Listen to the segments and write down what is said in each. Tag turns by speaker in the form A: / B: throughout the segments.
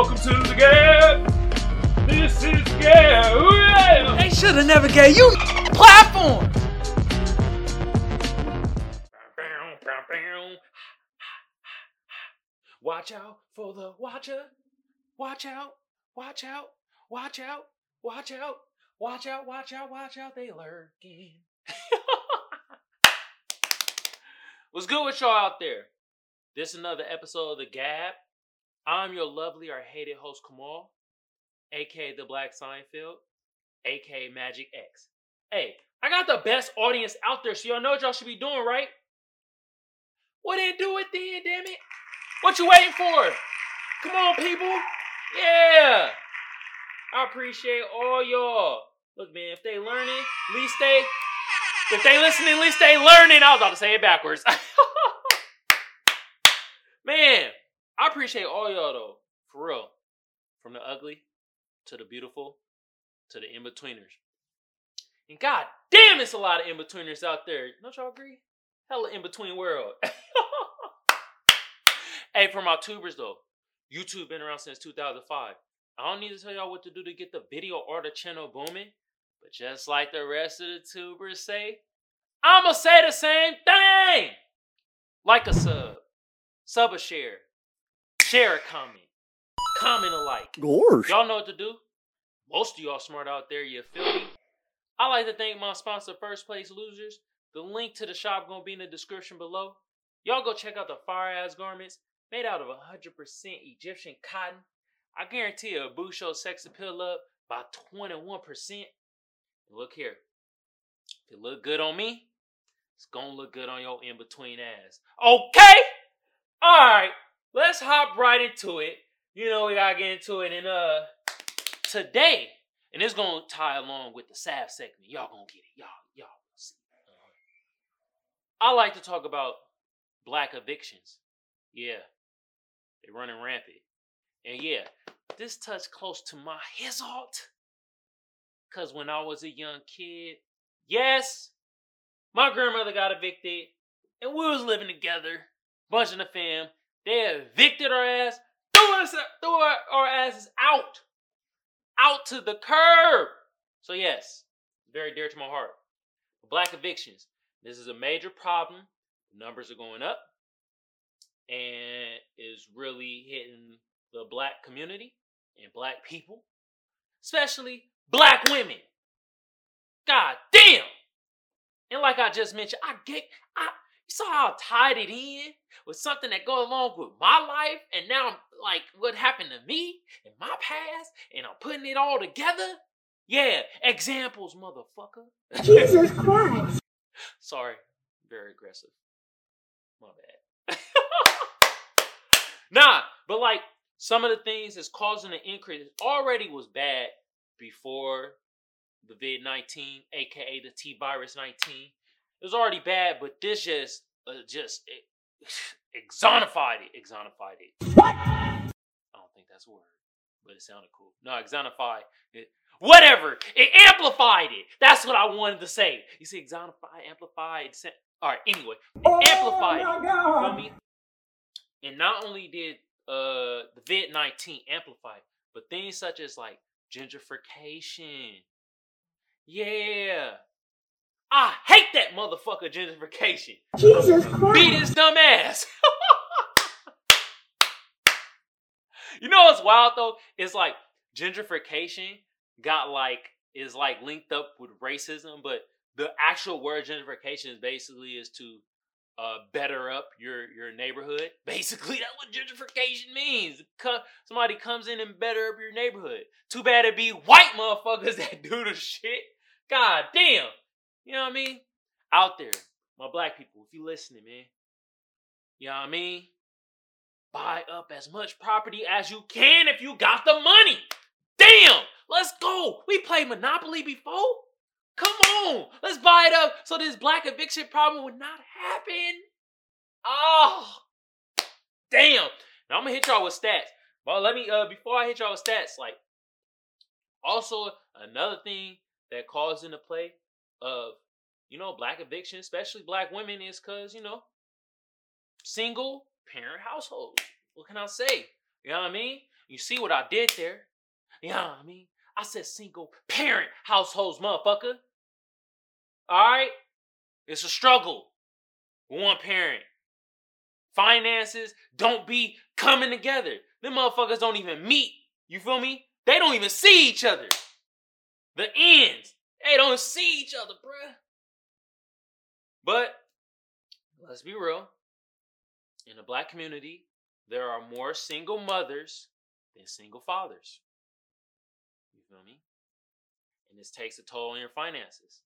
A: Welcome to the Gab. This is Gab. Ooh, yeah.
B: They should have never gave you platform.
A: Watch out for the watcher. Watch out. Watch out. Watch out. Watch out. Watch out. Watch out. Watch out. They lurking. What's good with y'all out there? This is another episode of The Gab. I'm your lovely or hated host Kamal, aka the Black Seinfeld, aka Magic X. Hey, I got the best audience out there, so y'all know what y'all should be doing, right? What Well then do it then, damn it. What you waiting for? Come on, people. Yeah. I appreciate all y'all. Look, man, if they learning, at least they if they listening, at least they learning. I was about to say it backwards. man, appreciate all y'all though. For real. From the ugly to the beautiful to the in-betweeners. And god damn it's a lot of in-betweeners out there. Don't y'all agree? Hella in-between world. hey, for my tubers though, YouTube been around since 2005. I don't need to tell y'all what to do to get the video or the channel booming. But just like the rest of the tubers say, I'ma say the same thing. Like a sub, sub a share, share a comment, comment a like. Y'all know what to do. Most of y'all smart out there, you feel me? I like to thank my sponsor, First Place Losers. The link to the shop gonna be in the description below. Y'all go check out the fire ass garments made out of 100% Egyptian cotton. I guarantee you, a boost your sex appeal up by 21%. Look here. If it look good on me, it's gonna look good on your in between ass. Okay? Alright, let's hop right into it. You know, we gotta get into it. And uh today, and it's gonna tie along with the SAF segment. Y'all gonna get it. Y'all, y'all see. Uh-huh. I like to talk about black evictions. Yeah. They're running rampant. And yeah, this touched close to my result. Cause when I was a young kid, yes, my grandmother got evicted, and we was living together, bunch of the fam. They evicted our ass, threw us, threw our, our asses out, out to the curb. So yes, very dear to my heart. Black evictions. This is a major problem. Numbers are going up, and is really hitting the black community and black people, especially black women. God damn! And like I just mentioned, I get I you saw how I tied it in with something that goes along with my life, and now I'm like what happened to me in my past, and I'm putting it all together. Yeah, examples, motherfucker.
C: Jesus Christ.
A: Sorry, very aggressive. My bad. nah, but like some of the things that's causing the increase already was bad before the vid 19, aka the T virus 19. It was already bad, but this just uh, just it, exonified it. Exonified it. I don't think that's a word, but it sounded cool. No, exonify it. Whatever. It amplified it. That's what I wanted to say. You see, exonify, amplify. It All right. Anyway, it amplified it. Feel me? And not only did uh the vid 19 amplify, but things such as like gentrification. Yeah. I hate that motherfucker gentrification.
C: Jesus Christ.
A: Beat his dumb ass. you know what's wild though? It's like gentrification got like is like linked up with racism, but the actual word gentrification is basically is to uh, better up your your neighborhood. Basically, that's what gentrification means. Co- somebody comes in and better up your neighborhood. Too bad it be white motherfuckers that do the shit. God damn. You know what I mean? Out there, my black people, if you listening, man. You know what I mean? Buy up as much property as you can if you got the money. Damn! Let's go. We played Monopoly before. Come on, let's buy it up so this black eviction problem would not happen. Oh, damn. Now I'm gonna hit y'all with stats. But let me uh before I hit y'all with stats, like also another thing that calls into play of you know black eviction, especially black women, is cause you know single parent households. What can I say? You know what I mean? You see what I did there? You know what I mean? I said single parent households, motherfucker. Alright? It's a struggle. One parent. Finances don't be coming together. Them motherfuckers don't even meet. You feel me? They don't even see each other. The ends. They don't see each other, bruh. But let's be real. In the black community, there are more single mothers than single fathers. You feel me? And this takes a toll on your finances.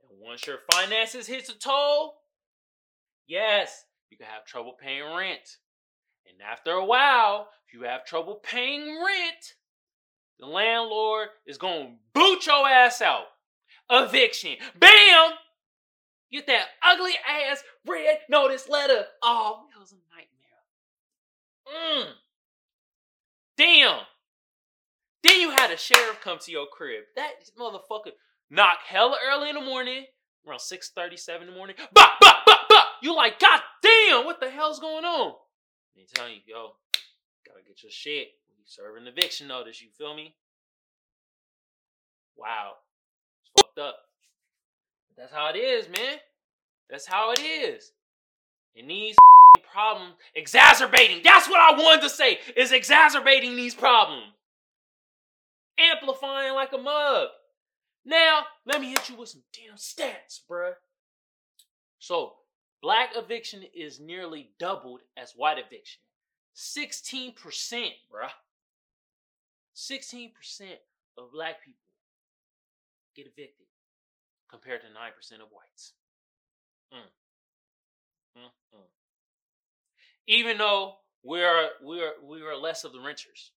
A: And once your finances hits a toll, yes, you can have trouble paying rent. And after a while, if you have trouble paying rent, the landlord is going to boot your ass out. Eviction. Bam! Get that ugly ass red notice letter. Oh, that was a nightmare. Mm. Damn. Then you had a sheriff come to your crib. That motherfucker knock hella early in the morning, around 6.37 in the morning. Bah, bah, bah, bah. You like, God damn, what the hell's going on? And they tell you, yo, gotta get your shit. You serving eviction notice, you feel me? Wow. Fucked up. That's how it is, man. That's how it is. And these problems exacerbating. That's what I wanted to say. Is exacerbating these problems. Amplifying like a mug. Now, let me hit you with some damn stats, bruh. So, black eviction is nearly doubled as white eviction. 16%, bruh. 16% of black people get evicted compared to 9% of whites. Mm. Mm, mm. Even though we're we're we are less of the renters.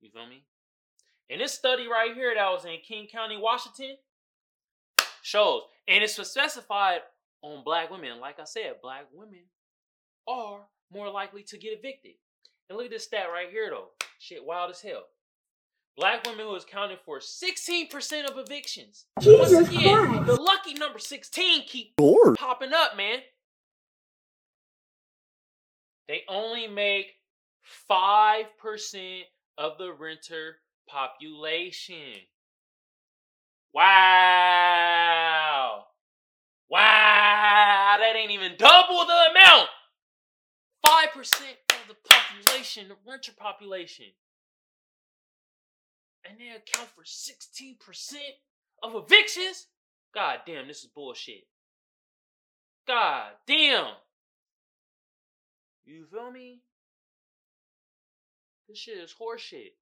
A: You feel me? And this study right here that was in King County, Washington, shows, and it's specified on black women. Like I said, black women are more likely to get evicted. And look at this stat right here, though. Shit, wild as hell. Black women who is counted for 16% of evictions.
C: Jesus
A: Once again,
C: Christ.
A: the lucky number 16 keep
D: Lord.
A: popping up, man. They only make 5% of the renter population. Wow. Wow. That ain't even double the amount. 5% of the population, the renter population. And they account for 16% of evictions? God damn, this is bullshit. God damn. You feel me? This shit is horseshit.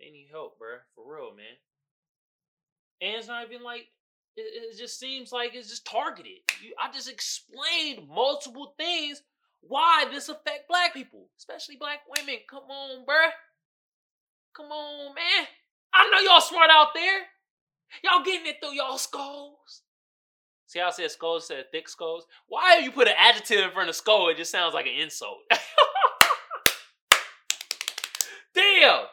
A: They need help, bruh. For real, man. And it's not even like it, it just seems like it's just targeted. You, I just explained multiple things why this affect black people, especially black women. Come on, bruh. Come on, man. I know y'all smart out there. Y'all getting it through y'all skulls. See how I said skulls said thick skulls? Why you put an adjective in front of skull? It just sounds like an insult. Damn.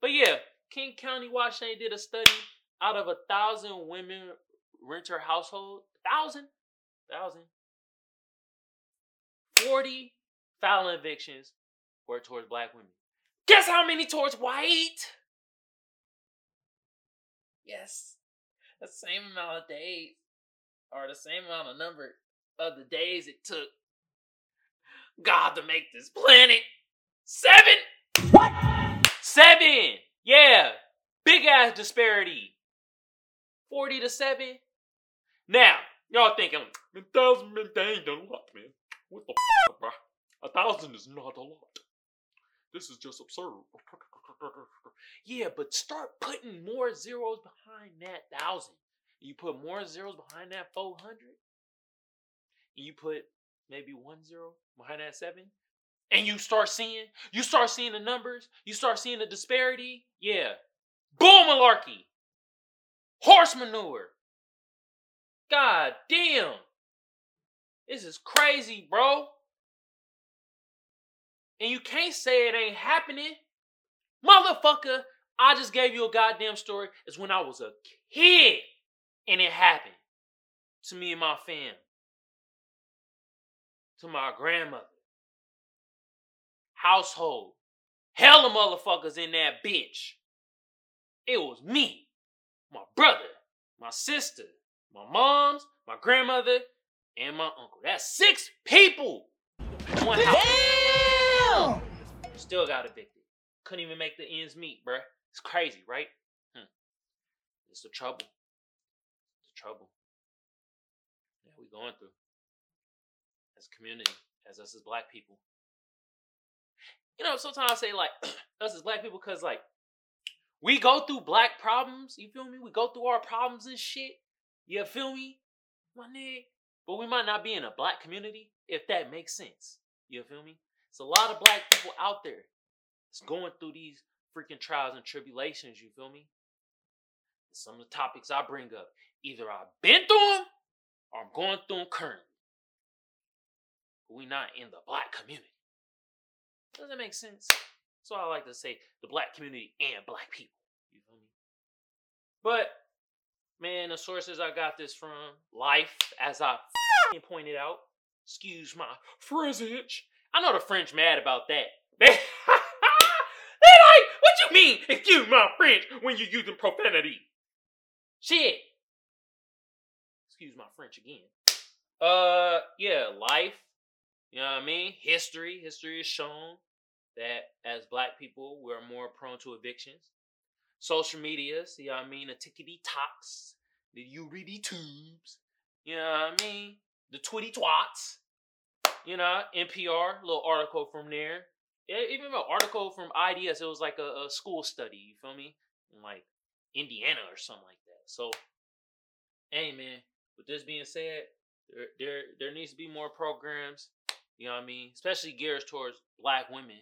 A: But yeah, King County, Washington did a study out of a thousand women renter household. Thousand? Thousand. 40 foul evictions were towards black women. Guess how many towards white? Yes. The same amount of days, or the same amount of number of the days it took God to make this planet. Seven!
C: What?
A: Seven! Yeah! Big ass disparity. 40 to 7. Now, y'all thinking, a thousand men, that ain't a lot, man. What the f, bro? A thousand is not a lot. This is just absurd. Yeah, but start putting more zeros behind that thousand. You put more zeros behind that 400. And you put maybe one zero behind that seven. And you start seeing, you start seeing the numbers, you start seeing the disparity. Yeah. Bull malarkey. Horse manure. God damn. This is crazy, bro. And you can't say it ain't happening. Motherfucker, I just gave you a goddamn story. It's when I was a kid and it happened to me and my fam, to my grandmother. household. Hella motherfuckers in that bitch. It was me, my brother, my sister, my mom's, my grandmother, and my uncle. That's six people. One house.
B: Damn!
A: Still got evicted. Couldn't even make the ends meet, bruh. It's crazy, right? Hmm. It's the trouble. It's the trouble. Yeah, we going through. As a community, as us as black people. You know, sometimes I say like us as black people, cause like we go through black problems, you feel me? We go through our problems and shit. You feel me? My nigga. But we might not be in a black community, if that makes sense. You feel me? It's a lot of black people out there that's going through these freaking trials and tribulations, you feel me? Some of the topics I bring up, either I've been through them or I'm going through them currently. But we not in the black community. Does that make sense? So I like to say the black community and black people. You feel me? But man, the sources I got this from, life, as I pointed out. Excuse my French. I know the French mad about that. They, they like, what you mean? Excuse my French when you're using profanity. Shit. Excuse my French again. Uh, yeah, life. You know what I mean? History. History has shown that as black people, we're more prone to evictions. Social media, see what I mean? The tickety talks, the Uridi tubes, you know what I mean? The twitty twats, you know, NPR, little article from there. Yeah, even an article from IDS, it was like a, a school study, you feel me? In like Indiana or something like that. So, hey man, with this being said, there there there needs to be more programs, you know what I mean? Especially geared towards black women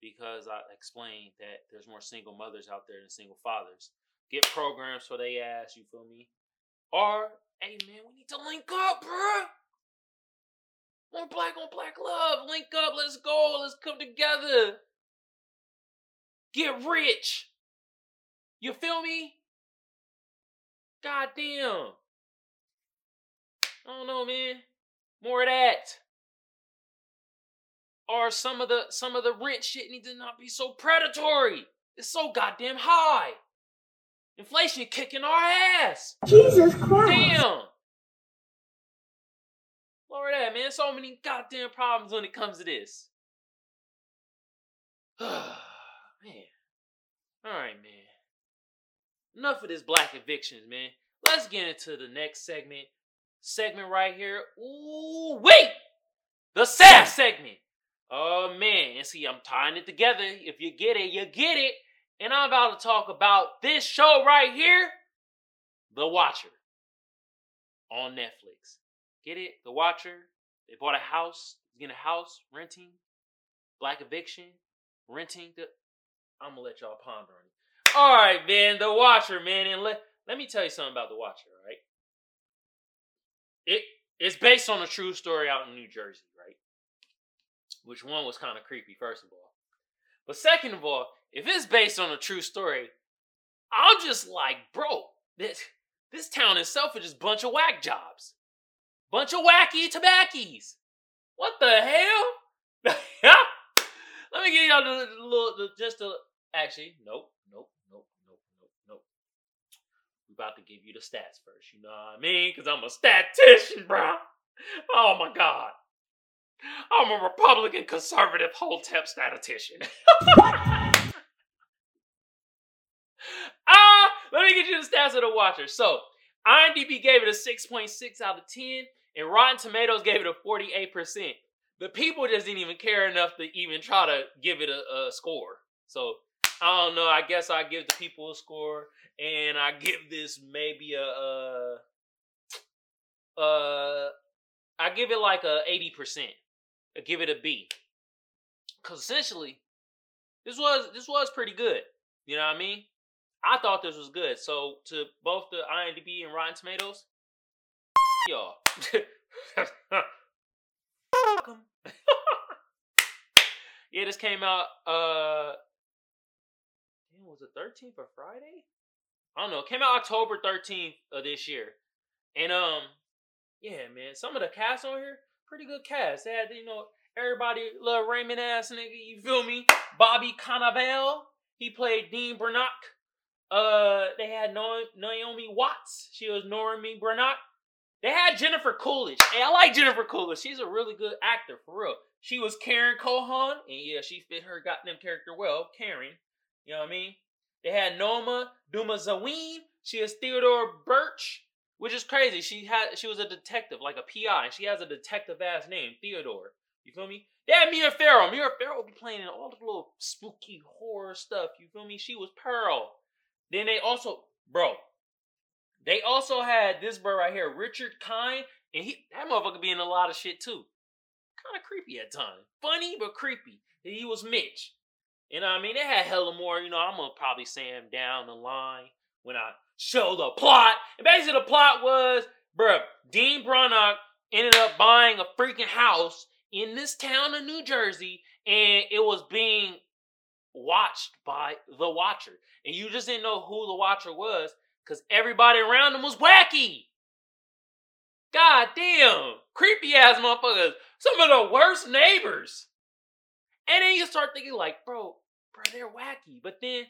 A: because I explained that there's more single mothers out there than single fathers. Get programs for they ass, you feel me? Or, hey man, we need to link up, bruh. More black on black love. Link up, let's go, let's come together. Get rich. You feel me? God damn. I don't know, man. More of that or some of the some of the rent shit need to not be so predatory. It's so goddamn high. Inflation kicking our ass.
C: Jesus Christ.
A: Damn. Lower that, man. So many goddamn problems when it comes to this. man. Alright, man. Enough of this black evictions, man. Let's get into the next segment. Segment right here. Ooh, wait! The sad segment. Oh man, and see, I'm tying it together. If you get it, you get it. And I'm about to talk about this show right here, The Watcher, on Netflix. Get it? The Watcher. They bought a house, getting a house, renting, black eviction, renting. The... I'm gonna let y'all ponder on it. All right, man, The Watcher, man, and let let me tell you something about The Watcher. All right, it it's based on a true story out in New Jersey? Which one was kind of creepy, first of all. But second of all, if it's based on a true story, I'm just like, bro, this this town itself is just bunch of whack jobs. Bunch of wacky tobaccos. What the hell? Let me give y'all the, the little, the, just a, actually, nope, nope, nope, nope, nope, nope. About to give you the stats first, you know what I mean? Because I'm a statistician, bro. Oh my God. I'm a Republican conservative Hotep statistician. ah, let me get you the stats of the Watcher. So, IMDb gave it a 6.6 out of 10, and Rotten Tomatoes gave it a 48%. The people just didn't even care enough to even try to give it a, a score. So, I don't know. I guess I give the people a score, and I give this maybe a uh, uh, I give it like a 80% give it a B. Cause essentially, this was this was pretty good. You know what I mean? I thought this was good. So to both the IMDb and Rotten Tomatoes, y'all. yeah, this came out uh damn, was it 13th or Friday? I don't know. It came out October 13th of this year. And um yeah, man, some of the cast on here, pretty good cast. They had, you know, Everybody love Raymond ass nigga. You feel me? Bobby Cannavale. He played Dean Brannock. Uh, they had Naomi Watts. She was Normie Brannock. They had Jennifer Coolidge. Hey, I like Jennifer Coolidge. She's a really good actor, for real. She was Karen Calhoun, and yeah, she fit her goddamn character well, Karen. You know what I mean? They had Noma Dumezweni. She is Theodore Birch, which is crazy. She had she was a detective, like a PI. She has a detective ass name, Theodore. You feel me? Had Mia Farrow. Mia Farrow be playing in all the little spooky horror stuff. You feel me? She was Pearl. Then they also, bro, they also had this bro right here, Richard Kind, and he that motherfucker be in a lot of shit too. Kind of creepy at times. Funny but creepy. He was Mitch. You know what I mean? They had hella more, you know, I'm gonna probably say him down the line when I show the plot. And basically the plot was, bruh, Dean Brannock ended up buying a freaking house in this town of New Jersey, and it was being watched by the Watcher. And you just didn't know who the Watcher was because everybody around him was wacky. God damn. Creepy ass motherfuckers. Some of the worst neighbors. And then you start thinking, like, bro, bro, they're wacky. But then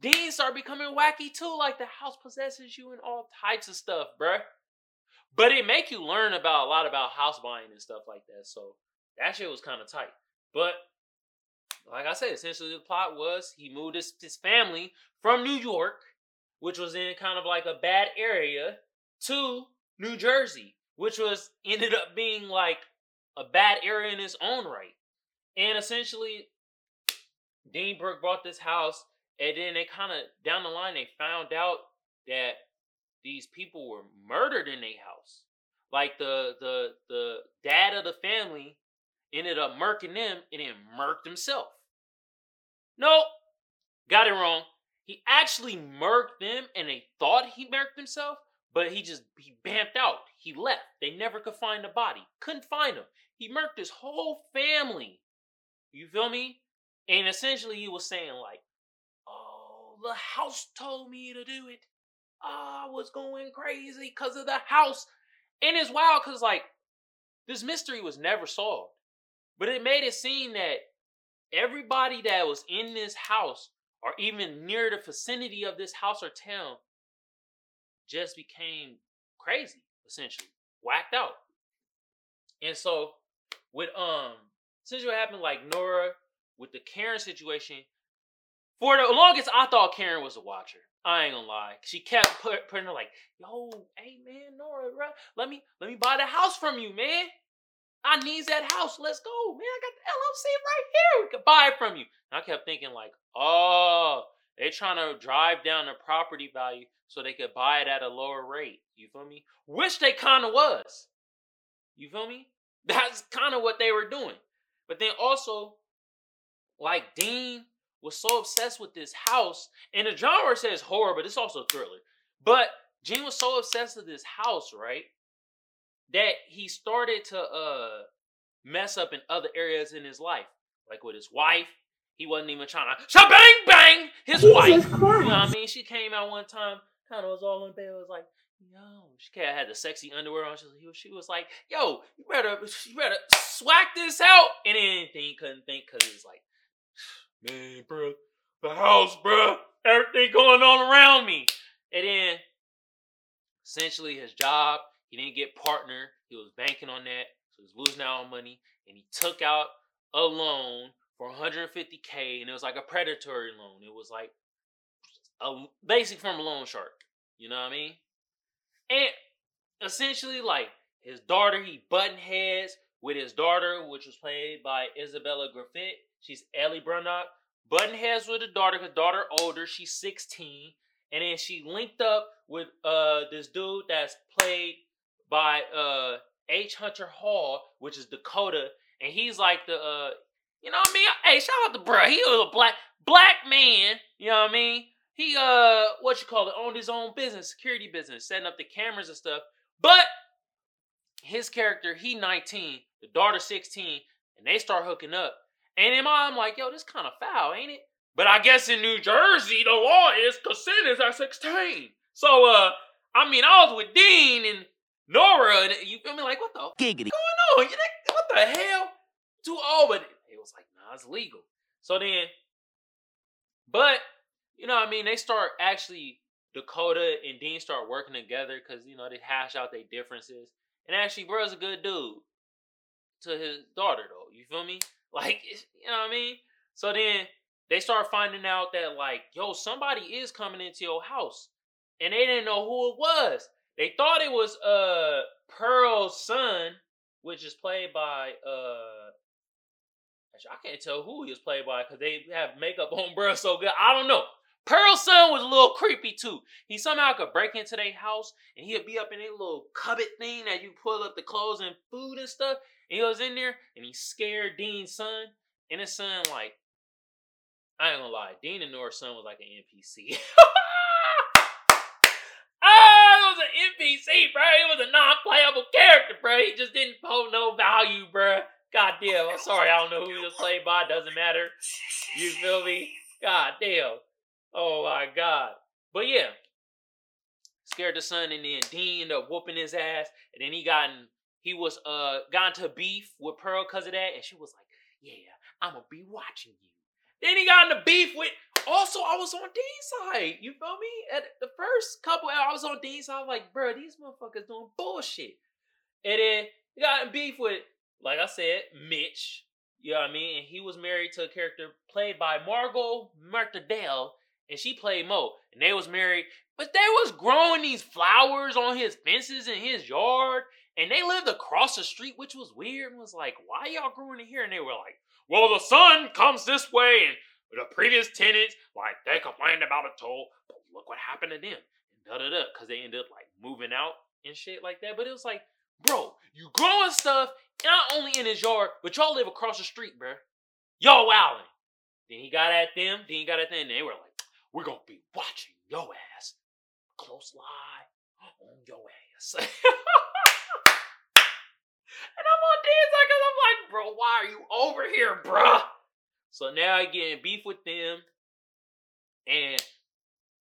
A: Dean start becoming wacky too. Like the house possesses you and all types of stuff, bruh. But it make you learn about a lot about house buying and stuff like that. So that shit was kind of tight. But like I said, essentially the plot was he moved his, his family from New York, which was in kind of like a bad area, to New Jersey, which was ended up being like a bad area in its own right. And essentially, Dean Brooke bought this house, and then they kind of down the line they found out that these people were murdered in their house. Like the the the dad of the family ended up murking them and then murked himself. Nope, got it wrong. He actually murked them and they thought he murked himself, but he just he bamped out. He left. They never could find the body. Couldn't find him. He murked his whole family. You feel me? And essentially he was saying like, "Oh, the house told me to do it. Oh, I was going crazy because of the house." And it's wild because like this mystery was never solved. But it made it seem that everybody that was in this house or even near the vicinity of this house or town just became crazy, essentially, whacked out. And so, with um, since what happened, like Nora with the Karen situation, for the longest, I thought Karen was a watcher. I ain't gonna lie. She kept put, putting her like, "Yo, hey man, Nora, bro, let me let me buy the house from you, man. I needs that house. Let's go, man. I got the LLC right here. We could buy it from you." And I kept thinking like, "Oh, they trying to drive down the property value so they could buy it at a lower rate. You feel me? Which they kind of was. You feel me? That's kind of what they were doing. But then also, like Dean was so obsessed with this house, and the genre says horror, but it's also thriller. But Dean was so obsessed with this house, right? That he started to uh mess up in other areas in his life. Like with his wife. He wasn't even trying to shabang bang bang his
C: Jesus
A: wife. You know what I mean? She came out one time, kind of was all in bed, was like, yo, she had the sexy underwear on. She was, she was like, yo, you better, you better swack this out. And then he couldn't think because it's like, man, bro, the house, bro, everything going on around me. And then essentially his job, he didn't get partner. He was banking on that, so he was losing out on money, and he took out a loan for 150k, and it was like a predatory loan. It was like a basic from a loan shark. You know what I mean? And essentially, like his daughter, he button heads with his daughter, which was played by Isabella Gravitt. She's Ellie Brannock. Button heads with the daughter, because daughter older, she's 16. And then she linked up with uh this dude that's played by uh H. Hunter Hall, which is Dakota, and he's like the uh you know what I mean? Hey, shout out to bro. He was a black black man, you know what I mean? He uh what you call it, owned his own business, security business, setting up the cameras and stuff. But his character, he 19, the daughter 16, and they start hooking up. And in my I'm like, yo, this kind of foul, ain't it? But I guess in New Jersey, the law is consent is at 16. So uh I mean I was with Dean and Nora, and you feel me? Like, what the
D: Giggity.
A: going on? You think, what the hell? too old, but it was like, nah, it's legal. So then, but you know, what I mean, they start actually Dakota and Dean start working together because you know they hash out their differences. And actually, bro's a good dude to his daughter, though. You feel me? Like, you know what I mean? So then they start finding out that like, yo, somebody is coming into your house, and they didn't know who it was. They thought it was uh Pearl's son, which is played by uh. I can't tell who he was played by because they have makeup on bro so good. I don't know. Pearl's son was a little creepy too. He somehow could break into their house and he'd be up in a little cupboard thing that you pull up the clothes and food and stuff. And he goes in there and he scared Dean's son. And his son, like, I ain't gonna lie, Dean and Nora's son was like an NPC. ah, it was an NPC, bro. It was a non-playable character, bro. He just didn't hold no value, bro. God damn, I'm sorry, I don't know who he was played by. Doesn't matter. You feel me? God damn. Oh my god. But yeah. Scared the son and then Dean ended up whooping his ass. And then he got in, he was uh got into beef with Pearl because of that. And she was like, Yeah, I'ma be watching you. Then he got into beef with also I was on Dean's side. You feel me? At the first couple I was on Dean's side, I was like, bro, these motherfuckers doing bullshit. And then he got in beef with, like I said, Mitch. You know what I mean? And he was married to a character played by Margo Martindale and she played Mo, and they was married. But they was growing these flowers on his fences in his yard, and they lived across the street, which was weird. And was like, why y'all growing it here? And they were like, well, the sun comes this way, and the previous tenants, like, they complained about a toll, but look what happened to them, and da da da, because they ended up like moving out and shit like that. But it was like, bro, you growing stuff not only in his yard, but y'all live across the street, bro. Y'all. Then he got at them. Then he got at them. And they were like, we're gonna be watching your ass. Close lie on your ass. and I'm on Dan's because I'm like, bro, why are you over here, bruh? So now I getting beef with them. And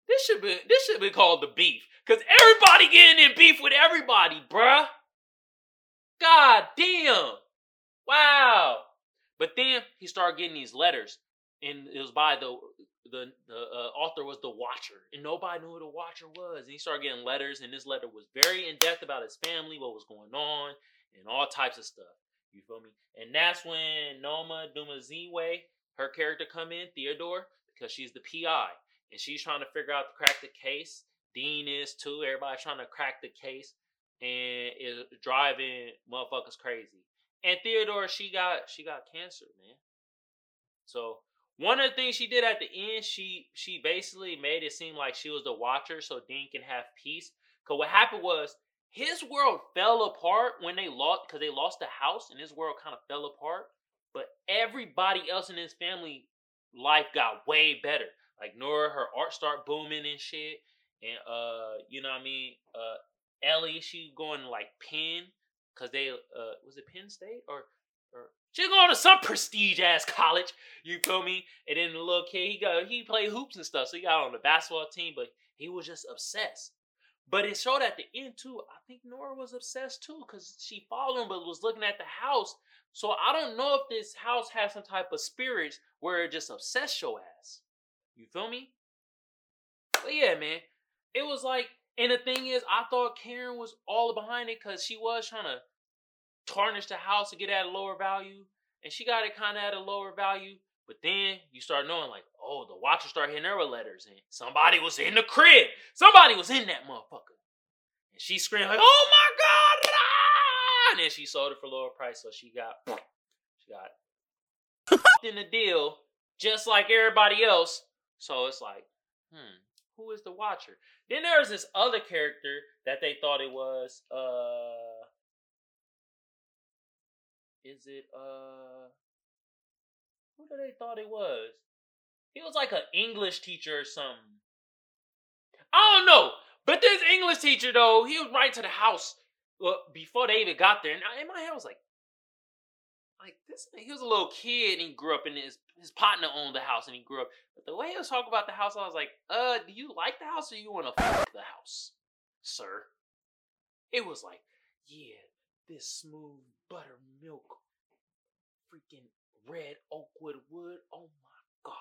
A: this should be this should be called the beef. Cause everybody getting in beef with everybody, bruh. God damn. Wow. But then he started getting these letters. And it was by the the the uh, author was the Watcher, and nobody knew who the Watcher was. And he started getting letters, and this letter was very in depth about his family, what was going on, and all types of stuff. You feel me? And that's when Noma Dumezweni, her character, come in, Theodore, because she's the PI, and she's trying to figure out to crack the case. Dean is too. Everybody trying to crack the case, and is driving motherfuckers crazy. And Theodore, she got she got cancer, man. So one of the things she did at the end, she she basically made it seem like she was the watcher so Dean can have peace. Cause what happened was his world fell apart when they lost because they lost the house and his world kind of fell apart. But everybody else in his family life got way better. Like Nora, her art start booming and shit. And uh, you know what I mean? Uh Ellie, she going to like Penn, cause they uh was it Penn State or or she going to some prestige ass college. You feel me? And then the little kid, he got he played hoops and stuff, so he got on the basketball team, but he was just obsessed. But it showed at the end too. I think Nora was obsessed too, because she followed him, but was looking at the house. So I don't know if this house has some type of spirits where it just obsessed your ass. You feel me? But yeah, man, it was like, and the thing is, I thought Karen was all behind it because she was trying to tarnish the house to get at a lower value, and she got it kind of at a lower value. But then you start knowing, like, oh, the watcher start hitting her letters, and somebody was in the crib. Somebody was in that motherfucker. And she screamed like, "Oh my god!" Ah! And then she sold it for lower price, so she got, she got in the deal just like everybody else. So it's like, hmm, who is the watcher? Then there's this other character that they thought it was. Uh, is it uh who did they thought it was? He was like an English teacher or something. I don't know. But this English teacher though, he was right to the house well, before they even got there. And in my head I was like, like this he was a little kid and he grew up in his his partner owned the house and he grew up. But the way he was talking about the house, I was like, uh, do you like the house or you wanna fuck the house, sir? It was like, yeah, this smooth buttermilk freaking red oakwood wood. Oh my god.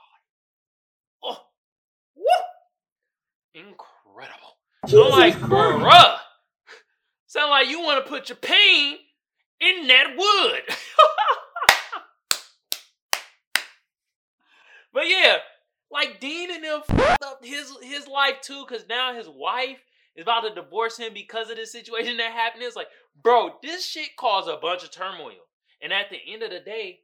A: Oh, woo! Incredible. So
C: Jesus
A: like, bruh. Sound like you want to put your pain in that wood. but yeah, like Dean and them fucked up his his life too, because now his wife is about to divorce him because of this situation that happened. It's like, bro, this shit caused a bunch of turmoil. And at the end of the day,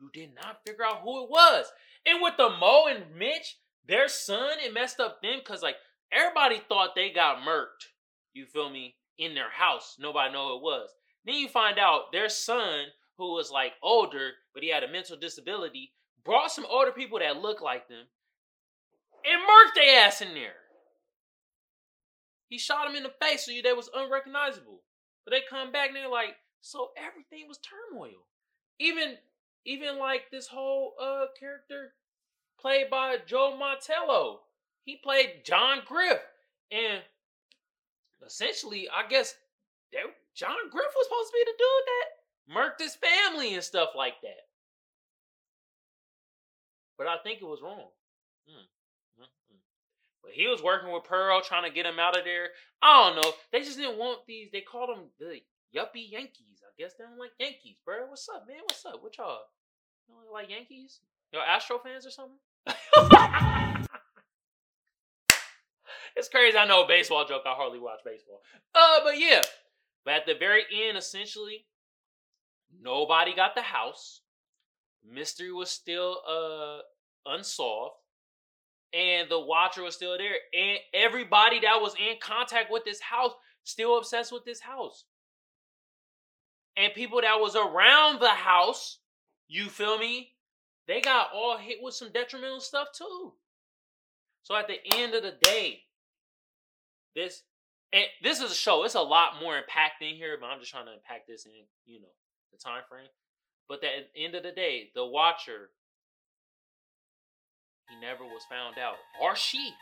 A: you did not figure out who it was. And with the Mo and Mitch, their son, it messed up them because like everybody thought they got murked. You feel me? In their house, nobody know who it was. Then you find out their son, who was like older, but he had a mental disability, brought some older people that looked like them and murked their ass in there. He shot him in the face so they was unrecognizable. But they come back and they're like, so everything was turmoil. Even even like this whole uh character played by Joe Mantello. He played John Graff. And essentially, I guess John Graff was supposed to be the dude that murked his family and stuff like that. But I think it was wrong. Mm. But he was working with Pearl, trying to get him out of there. I don't know. They just didn't want these. They called them the yuppie Yankees. I guess they don't like Yankees, bro. What's up, man? What's up? What y'all? You don't like Yankees? Y'all Astro fans or something? it's crazy. I know baseball joke. I hardly watch baseball. Uh, but yeah. But at the very end, essentially, nobody got the house. Mystery was still uh unsolved. And the watcher was still there. And everybody that was in contact with this house still obsessed with this house. And people that was around the house, you feel me? They got all hit with some detrimental stuff too. So at the end of the day, this and this is a show. It's a lot more impact in here, but I'm just trying to impact this in, you know, the time frame. But at the end of the day, the watcher, he never was found out. Or she.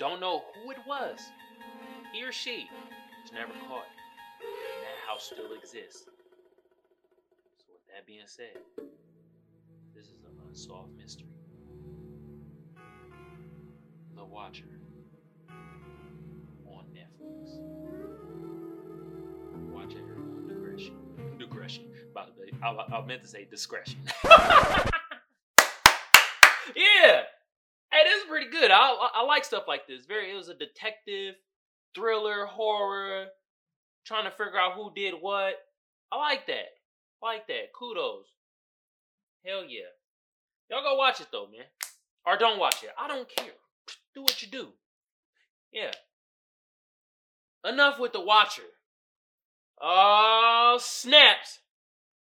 A: Don't know who it was. He or she was never caught. House still exists. So with that being said, this is an unsolved mystery. The Watcher on Netflix. Watch at your own digression. Digression. By the way, I, I meant to say discretion. yeah. Hey, this is pretty good. I, I I like stuff like this. Very, it was a detective, thriller, horror, trying to figure out who did what. I like that. I like that. Kudos. Hell yeah. Y'all go watch it though, man. Or don't watch it. I don't care. Do what you do. Yeah. Enough with the watcher. Oh, snaps.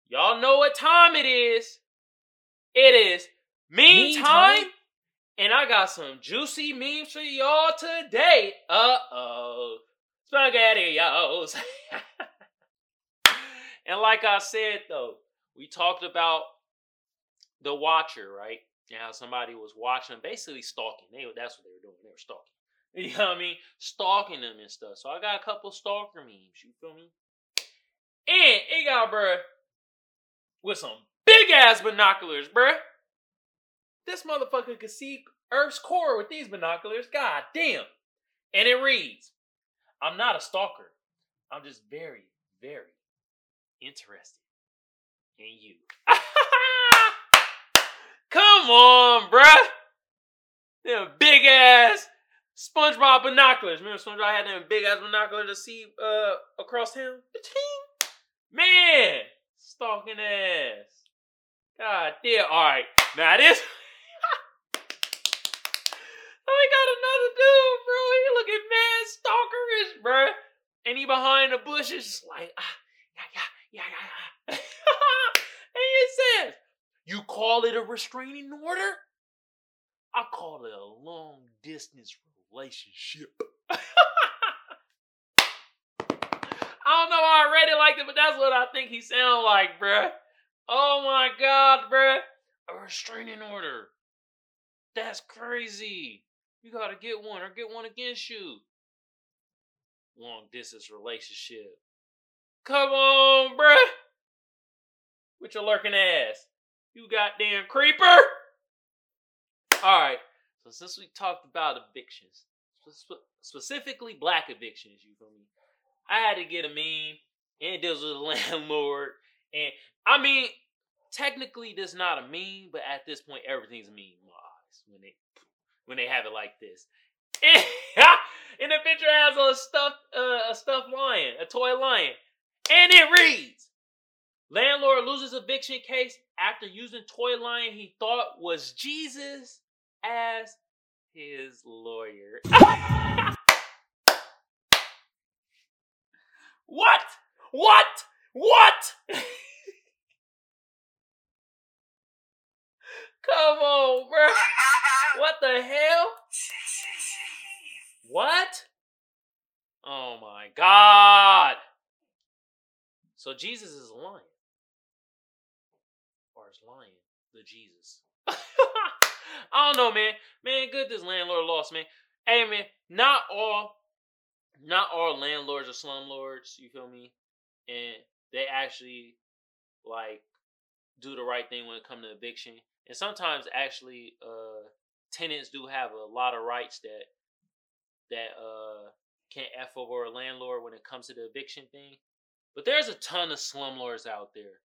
A: Y'all know what time it is. It is meme
B: Meme
A: time.
B: time?
A: And I got some juicy memes for y'all today. Uh oh. SpaghettiOs. and like I said, though, we talked about the watcher, right? And how somebody was watching, basically stalking. They, that's what they were doing. They were stalking. You know what I mean? Stalking them and stuff. So I got a couple stalker memes. You feel me? And it got bruh with some big ass binoculars, bruh. This motherfucker could see Earth's core with these binoculars. God damn. And it reads, I'm not a stalker. I'm just very, very interested in you. Come on, bruh. Them big ass SpongeBob binoculars. Remember SpongeBob had them big ass binoculars to see uh across town? Man, stalking ass. God damn. Alright. Now this Oh, we got another dude, bro. He looking mad stalkerish, bro. And he behind the bushes, just like, ah, yeah, yeah, yeah, yeah, yeah. and it says, You call it a restraining order? I call it a long distance relationship. I don't know why I read it like that, but that's what I think he sound like, bruh. Oh my god, bruh. A restraining order. That's crazy. You gotta get one or get one against you. Long distance relationship. Come on, bruh. with your lurking ass. You goddamn creeper. All right. So since we talked about evictions, spe- specifically black evictions, you feel me? I had to get a meme, and it deals with a landlord. And I mean, technically, this not a meme, but at this point, everything's a meme when they when they have it like this. and the picture has a stuffed uh, a stuffed lion, a toy lion, and it reads: Landlord loses eviction case after using toy lion he thought was Jesus as his lawyer. what? What? What? Come on, bro. What the hell? What? Oh my god. So Jesus is a lion. Or is lion the Jesus? I don't know, man. Man, good this landlord lost, man. Hey man, not all not all landlords are slumlords, you feel me? And they actually like do the right thing when it comes to eviction. And sometimes actually uh tenants do have a lot of rights that that uh can't F over a landlord when it comes to the eviction thing. But there's a ton of slumlords out there.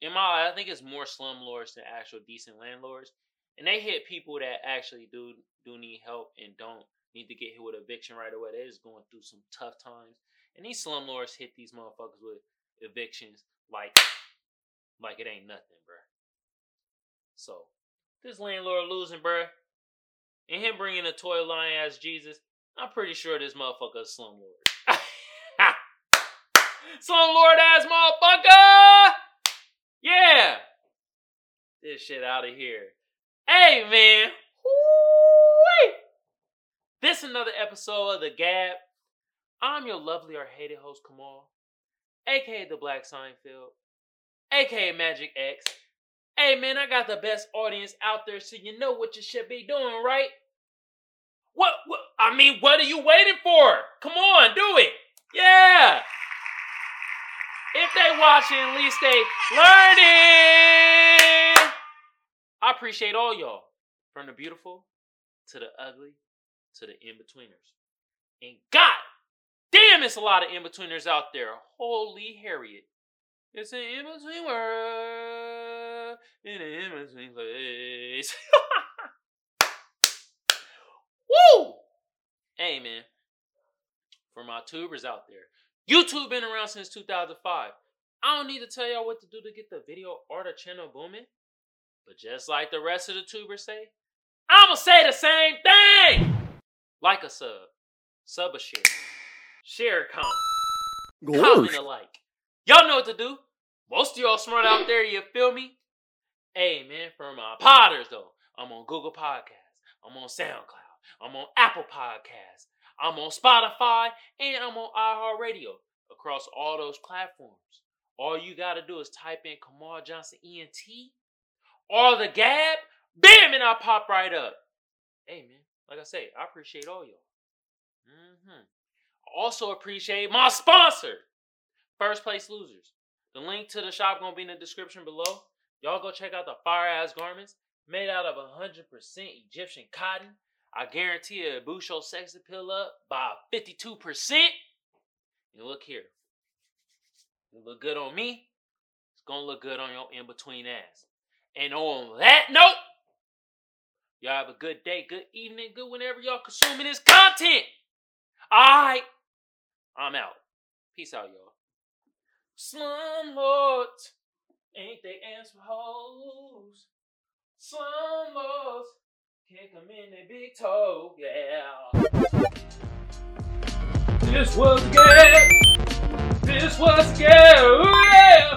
A: In my I think it's more slumlords than actual decent landlords. And they hit people that actually do do need help and don't need to get hit with eviction right away. They're just going through some tough times. And these slumlords hit these motherfuckers with evictions like like it ain't nothing, bro. So this landlord losing, bruh, and him bringing a toy lion as Jesus, I'm pretty sure this motherfucker is slumlord. slumlord ass motherfucker! Yeah! This shit out of here. Hey man! Woo-wee. This another episode of The Gab. I'm your lovely or hated host Kamal, aka the Black Seinfeld, aka Magic X. Hey man, I got the best audience out there, so you know what you should be doing, right? What, what? I mean, what are you waiting for? Come on, do it. Yeah. If they watching, at least they learning. I appreciate all y'all, from the beautiful to the ugly to the in-betweeners. And God damn, it's a lot of in-betweeners out there. Holy Harriet. It's an in-between world in an in-between place. Woo! Hey man, for my tubers out there, YouTube been around since 2005. I don't need to tell y'all what to do to get the video or the channel booming. But just like the rest of the tubers say, I'ma say the same thing! Like a sub, sub a share, share a comment, comment a like. Y'all know what to do. Most of y'all smart out there, you feel me? Hey man, for my potters though, I'm on Google Podcasts, I'm on SoundCloud, I'm on Apple Podcasts, I'm on Spotify, and I'm on iHeartRadio across all those platforms. All you gotta do is type in Kamal Johnson ENT or the Gab, bam, and I'll pop right up. Hey man, like I say, I appreciate all y'all. Mm-hmm. Also appreciate my sponsor, First Place Losers. The link to the shop gonna be in the description below. Y'all go check out the fire ass garments made out of 100% Egyptian cotton. I guarantee it boost your sex appeal up by 52%. And look here. It look good on me. It's gonna look good on your in between ass. And on that note, y'all have a good day, good evening, good whenever y'all consuming this content. Alright. I'm out. Peace out, y'all. Slumlords. Ain't they answer hoes? Slumlords. Kick them in their big toe, yeah. This was good. This was good.